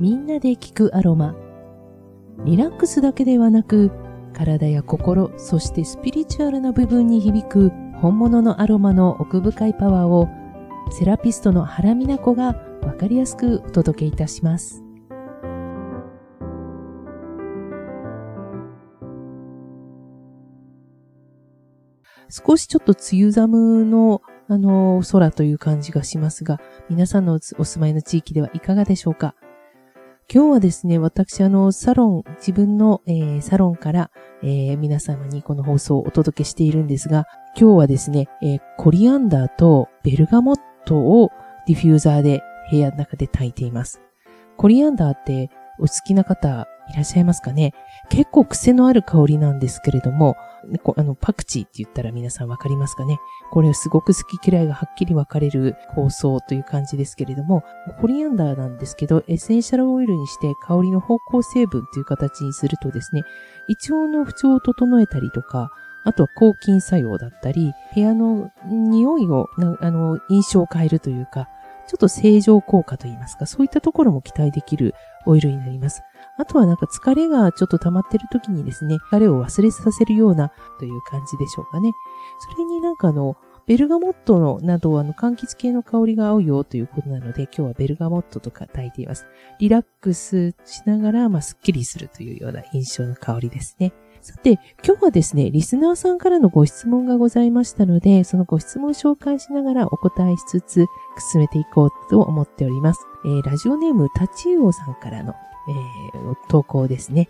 みんなで聞くアロマ。リラックスだけではなく、体や心、そしてスピリチュアルな部分に響く本物のアロマの奥深いパワーを、セラピストの原美奈子がわかりやすくお届けいたします。少しちょっと梅雨寒のあの、空という感じがしますが、皆さんのお住まいの地域ではいかがでしょうか？今日はですね、私あの、サロン、自分の、えー、サロンから、えー、皆様にこの放送をお届けしているんですが、今日はですね、えー、コリアンダーとベルガモットをディフューザーで部屋の中で炊いています。コリアンダーってお好きな方いらっしゃいますかね？結構癖のある香りなんですけれども、あの、パクチーって言ったら皆さんわかりますかね？これすごく好き嫌いがはっきり分かれる構想という感じですけれども、コリアンダーなんですけど、エッセンシャルオイルにして香りの方向成分という形にするとですね、胃腸の不調を整えたりとか、あとは抗菌作用だったり、部屋の匂いを、あの、印象を変えるというか、ちょっと正常効果といいますか、そういったところも期待できるオイルになります。あとはなんか疲れがちょっと溜まってる時にですね、疲れを忘れさせるようなという感じでしょうかね。それになんかあの、ベルガモットのなどあの柑橘系の香りが合うよということなので、今日はベルガモットとか炊いています。リラックスしながら、まあ、スッキリするというような印象の香りですね。さて、今日はですね、リスナーさんからのご質問がございましたので、そのご質問を紹介しながらお答えしつつ、進めていこうと思っております。えー、ラジオネーム、タチウオさんからのえー、投稿ですね。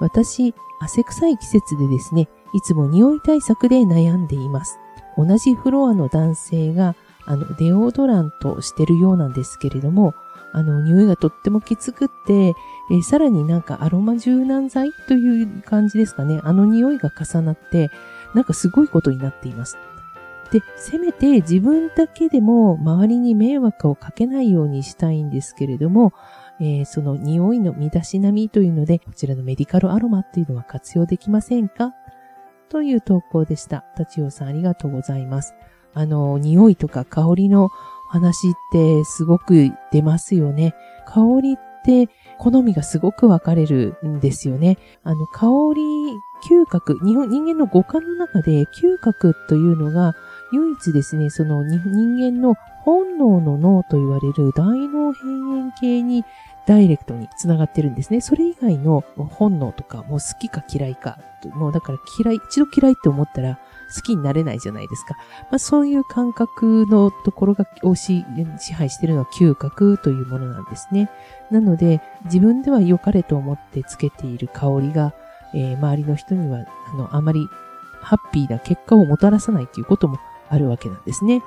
私、汗臭い季節でですね、いつも匂い対策で悩んでいます。同じフロアの男性が、あの、デオドラントしてるようなんですけれども、あの、匂いがとってもきつくって、えー、さらになんかアロマ柔軟剤という感じですかね。あの匂いが重なって、なんかすごいことになっています。で、せめて自分だけでも周りに迷惑をかけないようにしたいんですけれども、えー、その匂いの身だしなみというので、こちらのメディカルアロマっていうのは活用できませんか？という投稿でした。立尾さんありがとうございます。あの、匂いとか香りの話ってすごく出ますよね。香りって好みがすごく分かれるんですよね。あの、香り、嗅覚、人間の五感の中で嗅覚というのが唯一ですね、その人間の本能の脳と言われる大脳辺縁系にダイレクトにつながってるんですね。それ以外の本能とか、もう好きか嫌いか、もうだから嫌い、一度嫌いって思ったら好きになれないじゃないですか。まあそういう感覚のところが推し、支配しているのは嗅覚というものなんですね。なので、自分では良かれと思ってつけている香りが、えー、周りの人には、あの、あまりハッピーな結果をもたらさないということもあるわけなんですね。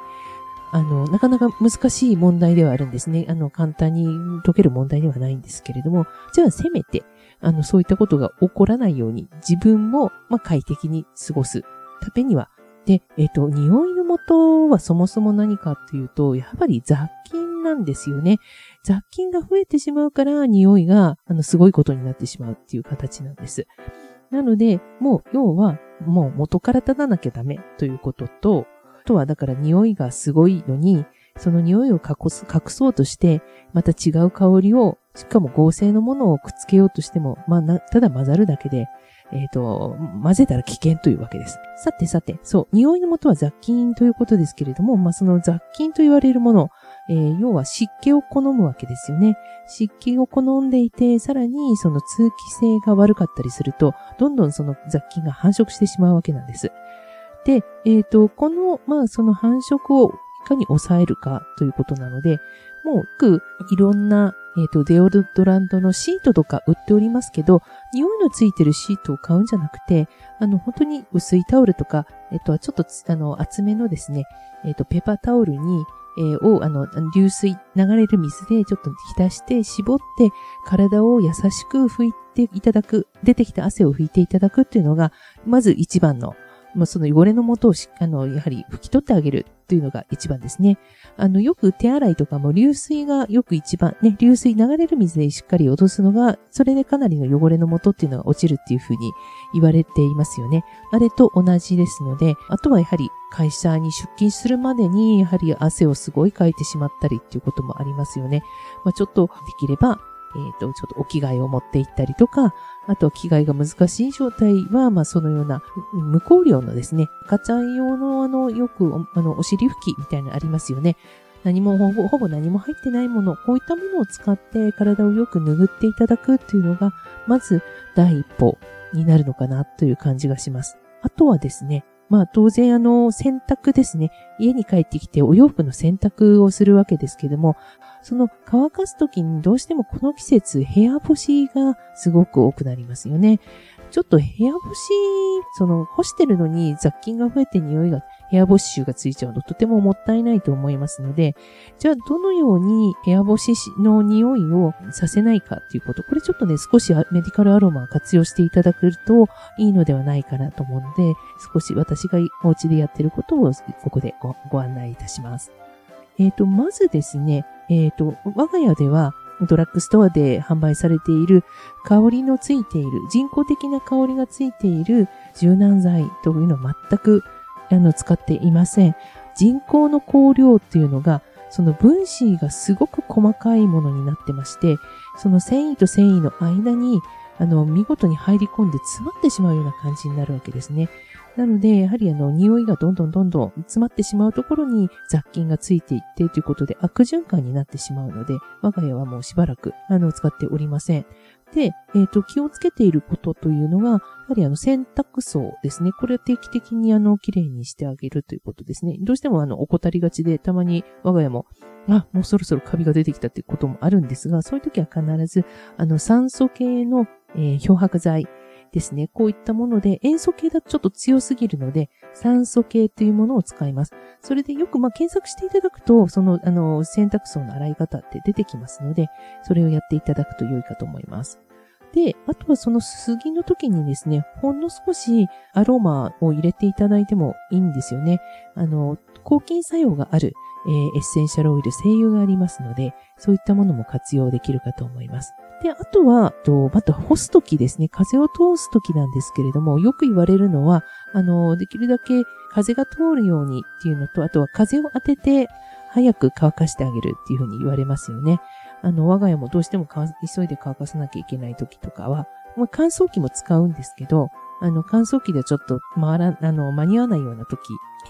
あの、なかなか難しい問題ではあるんですね。あの、簡単に解ける問題ではないんですけれども、じゃあせめて、あの、そういったことが起こらないように、自分も、まあ、快適に過ごすためには、で、えっ、と、匂いの元はそもそも何かっていうと、やっぱり雑菌なんですよね。雑菌が増えてしまうから、匂いが、あの、すごいことになってしまうっていう形なんです。なので、もう、要は、もう元から立たなきゃダメということと、あとはだから匂いがすごいのに、その匂いを隠す、隠そうとして、また違う香りを、しかも合成のものをくっつけようとしても、まあ、ただ混ざるだけで、えっ、ー、と、混ぜたら危険というわけです。さてさて、そう、匂いの元は雑菌ということですけれども、まあ、その雑菌と言われるもの、えー、要は湿気を好むわけですよね。湿気を好んでいて、さらにその通気性が悪かったりすると、どんどんその雑菌が繁殖してしまうわけなんです。で、えっ、ー、と、この、まあ、その繁殖をいかに抑えるかということなので、もう、く、いろんな、えっ、ー、と、デオドランドのシートとか売っておりますけど、匂いのついてるシートを買うんじゃなくて、あの、本当に薄いタオルとか、えっ、ー、と、ちょっと、あの、厚めのですね、えっ、と、ペーパータオルに、えー、を、あの、流水、流れる水でちょっと浸して、絞って、体を優しく拭いていただく、出てきた汗を拭いていただくっていうのが、まず一番の、まあ、その汚れの元をし、あの、やはり拭き取ってあげるというのが一番ですね。あの、よく手洗いとかも流水がよく一番、ね、流水流れる水でしっかり落とすのが、それでかなりの汚れの元っていうのが落ちるっていうふうに言われていますよね。あれと同じですので、あとはやはり会社に出勤するまでに、やはり汗をすごいかいてしまったりっていうこともありますよね。まあ、ちょっとできれば、えっ、と、ちょっとお着替えを持って行ったりとか、あと着替えが難しい状態は、まあそのような無香料のですね、赤ちゃん用のあの、よく、あの、お尻拭きみたいなのありますよね。何もほぼ、ほぼ何も入ってないもの、こういったものを使って体をよく拭っていただくっていうのが、まず第一歩になるのかなという感じがします。あとはですね、まあ当然あの洗濯ですね。家に帰ってきてお洋服の洗濯をするわけですけども、その乾かすときにどうしてもこの季節部屋干しがすごく多くなりますよね。ちょっと部屋干し、その干してるのに雑菌が増えて匂いが部屋干し臭がついちゃうととてももったいないと思いますので、じゃあどのように部屋干しの匂いをさせないかっていうこと、これちょっとね、少しメディカルアロマを活用していただくといいのではないかなと思うので、少し私がお家でやってることをここでごご案内いたします。えっ、ー、と、まずですね、えっ、ー、と、我が家ではドラッグストアで販売されている香りのついている、人工的な香りがついている柔軟剤というのは全くあの使っていません。人工の香料っていうのが、その分子がすごく細かいものになってまして、その繊維と繊維の間に、あの、見事に入り込んで詰まってしまうような感じになるわけですね。なので、やはりあの、匂いがどんどんどんどん詰まってしまうところに雑菌がついていってということで悪循環になってしまうので、我が家はもうしばらく、あの、使っておりません。で、えっ、ー、と、気をつけていることというのが、やはりあの、洗濯槽ですね。これを定期的にあの、綺麗にしてあげるということですね。どうしてもあの、怠りがちで、たまに我が家も、あ、もうそろそろカビが出てきたっていうこともあるんですが、そういう時は必ず、あの、酸素系の、えー、漂白剤ですね。こういったもので、塩素系だとちょっと強すぎるので、酸素系というものを使います。それでよく、まあ、検索していただくと、その、あの、洗濯槽の洗い方って出てきますので、それをやっていただくと良いかと思います。で、あとはその杉の時にですね、ほんの少しアロマを入れていただいてもいいんですよね。あの、抗菌作用がある、えー、エッセンシャルオイル、精油がありますので、そういったものも活用できるかと思います。で、あとは、とまた干すときですね、風を通すときなんですけれども、よく言われるのは、あの、できるだけ風が通るようにっていうのと、あとは風を当てて早く乾かしてあげるっていうふうに言われますよね。あの、我が家もどうしても急いで乾かさなきゃいけないときとかは、まあ、乾燥機も使うんですけど、あの、乾燥機でちょっと回ら、あの、間に合わないようなとき、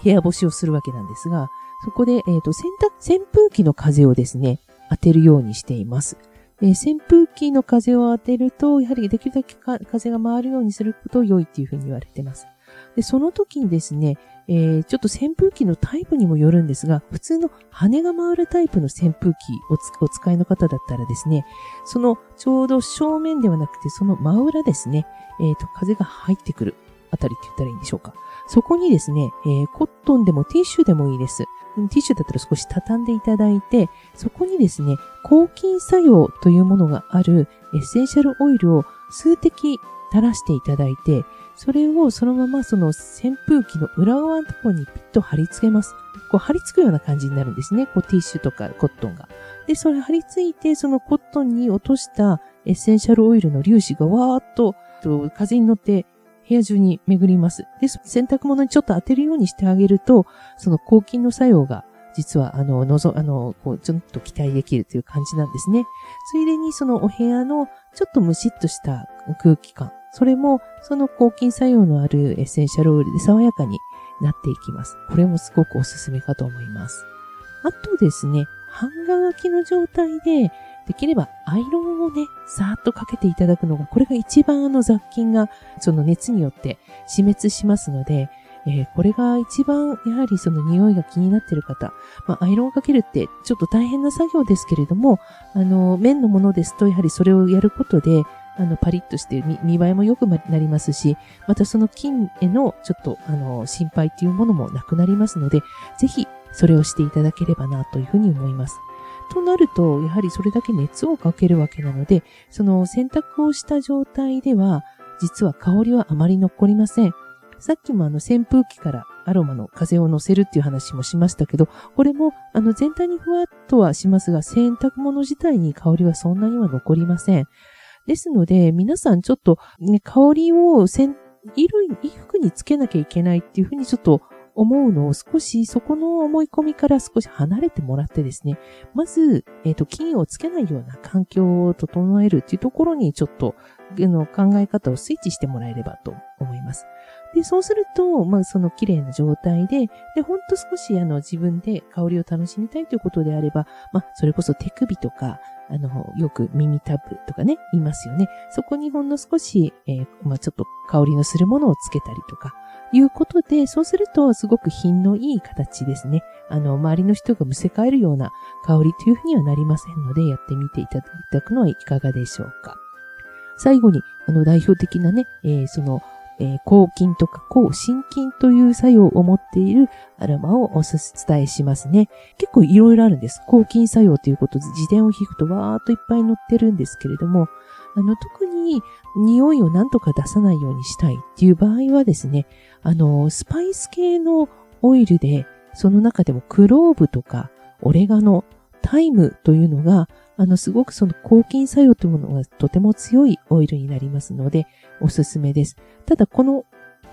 部屋干しをするわけなんですが、そこで、えっ、ー、と、洗濯、扇風機の風をですね、当てるようにしています。え扇風機の風を当てると、やはりできるだけ風が回るようにすることを良いっていうふうに言われてます。で、その時にですね、えー、ちょっと扇風機のタイプにもよるんですが、普通の羽が回るタイプの扇風機をお使いの方だったらですね、そのちょうど正面ではなくて、その真裏ですね、えっ、ー、と、風が入ってくるあたりって言ったらいいんでしょうか。そこにですね、えー、コットンでもティッシュでもいいです。ティッシュだったら少し畳んでいただいて、そこにですね、抗菌作用というものがあるエッセンシャルオイルを数滴垂らしていただいて、それをそのままその扇風機の裏側のところにピッと貼り付けます。こう貼り付くような感じになるんですね。こうティッシュとかコットンが。で、それ貼り付いて、そのコットンに落としたエッセンシャルオイルの粒子がわーっと風に乗って部屋中に巡ります。で、洗濯物にちょっと当てるようにしてあげると、その抗菌の作用が実は、あの、のぞ、あの、こう、ちょっと期待できるという感じなんですね。ついでに、そのお部屋のちょっとムシッとした空気感。それも、その抗菌作用のあるエッセンシャルオイルで爽やかになっていきます。これもすごくおすすめかと思います。あとですね、半乾きの状態で、できればアイロンをね、さーっとかけていただくのが、これが一番あの雑菌がその熱によって死滅しますので、えー、これが一番やはりその匂いが気になっている方、まあ、アイロンをかけるってちょっと大変な作業ですけれども、あの、綿のものですとやはりそれをやることで、あの、パリッとして見栄えも良くなりますし、またその菌へのちょっと、あの、心配っていうものもなくなりますので、ぜひそれをしていただければなというふうに思います。となると、やはりそれだけ熱をかけるわけなので、その洗濯をした状態では、実は香りはあまり残りません。さっきもあの扇風機からアロマの風を乗せるっていう話もしましたけど、これもあの全体にふわっとはしますが、洗濯物自体に香りはそんなには残りません。ですので、皆さんちょっとね、香りを衣類、衣服につけなきゃいけないっていうふうにちょっと思うのを少し、そこの思い込みから少し離れてもらってですね、まず、えっ、ー、と、菌をつけないような環境を整えるっていうところにちょっと、あの考え方をスイッチしてもらえればと思います。で、そうすると、まあ、その綺麗な状態で、で、ほんと少し、あの、自分で香りを楽しみたいということであれば、まあ、それこそ手首とか、あの、よく耳タブとかね、言いますよね。そこにほんの少し、えー、まあ、ちょっと香りのするものをつけたりとか、いうことで、そうするとすごく品のいい形ですね。あの、周りの人がむせ返るような香りというふうにはなりませんので、やってみていただくのはいかがでしょうか。最後に、あの、代表的なね、えー、その、えー、抗菌とか抗心筋という作用を持っているアロマをお伝えしますね。結構いろいろあるんです。抗菌作用ということで、自伝を引くとわーっといっぱい載ってるんですけれども、あの、特に匂いをなんとか出さないようにしたいっていう場合はですね、あの、スパイス系のオイルで、その中でもクローブとかオレガノ、タイムというのが、あの、すごくその抗菌作用というものがとても強いオイルになりますので、おすすめです。ただ、この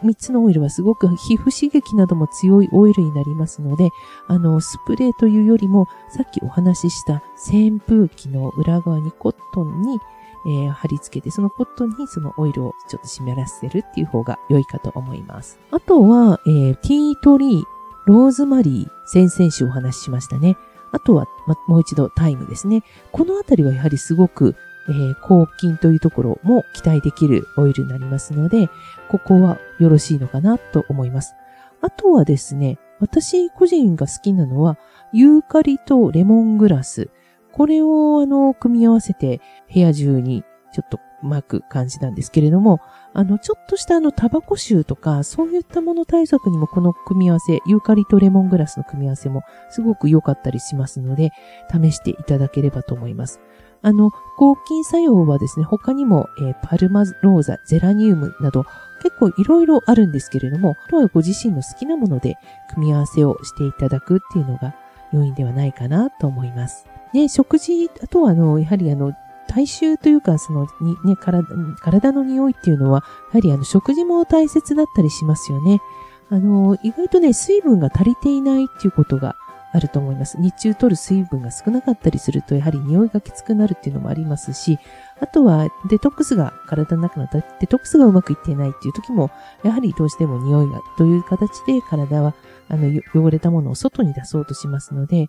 3つのオイルはすごく皮膚刺激なども強いオイルになりますので、あの、スプレーというよりも、さっきお話しした扇風機の裏側にコットンに、えー、貼り付けて、そのコットンにそのオイルをちょっと湿らせるっていう方が良いかと思います。あとは、えー、ティートリー、ローズマリー、先々週お話ししましたね。あとは、ま、もう一度タイムですね。このあたりはやはりすごく、えー、抗菌というところも期待できるオイルになりますので、ここはよろしいのかなと思います。あとはですね、私個人が好きなのは、ユーカリとレモングラス。これをあの、組み合わせて部屋中にちょっと巻く感じなんですけれども、あの、ちょっとしたあの、タバコ臭とか、そういったもの対策にもこの組み合わせ、ユーカリとレモングラスの組み合わせもすごく良かったりしますので、試していただければと思います。あの、抗菌作用はですね、他にも、えー、パルマローザ、ゼラニウムなど、結構いろいろあるんですけれども、とはご自身の好きなもので組み合わせをしていただくっていうのが良いんではないかなと思います。で、食事、あとはあの、やはりあの、体臭というか、その、に、ね、体、体の匂いっていうのは、やはりあの、食事も大切だったりしますよね。あの、意外とね、水分が足りていないっていうことがあると思います。日中取る水分が少なかったりすると、やはり匂いがきつくなるっていうのもありますし、あとはデトックスが体の中のデトックスがうまくいっていないっていう時も、やはりどうしても匂いがという形で体はあの汚れたものを外に出そうとしますので、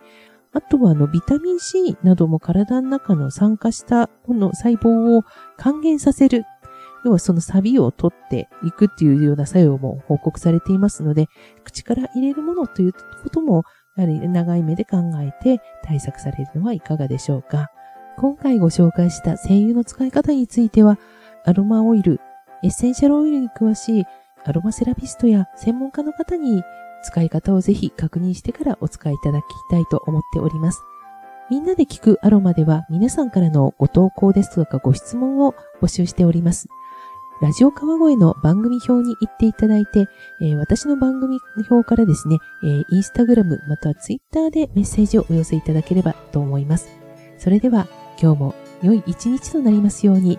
あとはあのビタミン C なども体の中の酸化したもの、細胞を還元させる。要はそのサビを取っていくっていうような作用も報告されていますので、口から入れるものということも、やはり長い目で考えて対策されるのはいかがでしょうか。今回ご紹介した精油の使い方については、アロマオイル、エッセンシャルオイルに詳しいアロマセラピストや専門家の方に使い方をぜひ確認してからお使いいただきたいと思っております。みんなで聞くアロマでは皆さんからのご投稿ですとかご質問を募集しております。ラジオ川越の番組表に行っていただいて、えー、私の番組表からですね、えー、インスタグラムまたはツイッターでメッセージをお寄せいただければと思います。それでは今日も良い一日となりますように。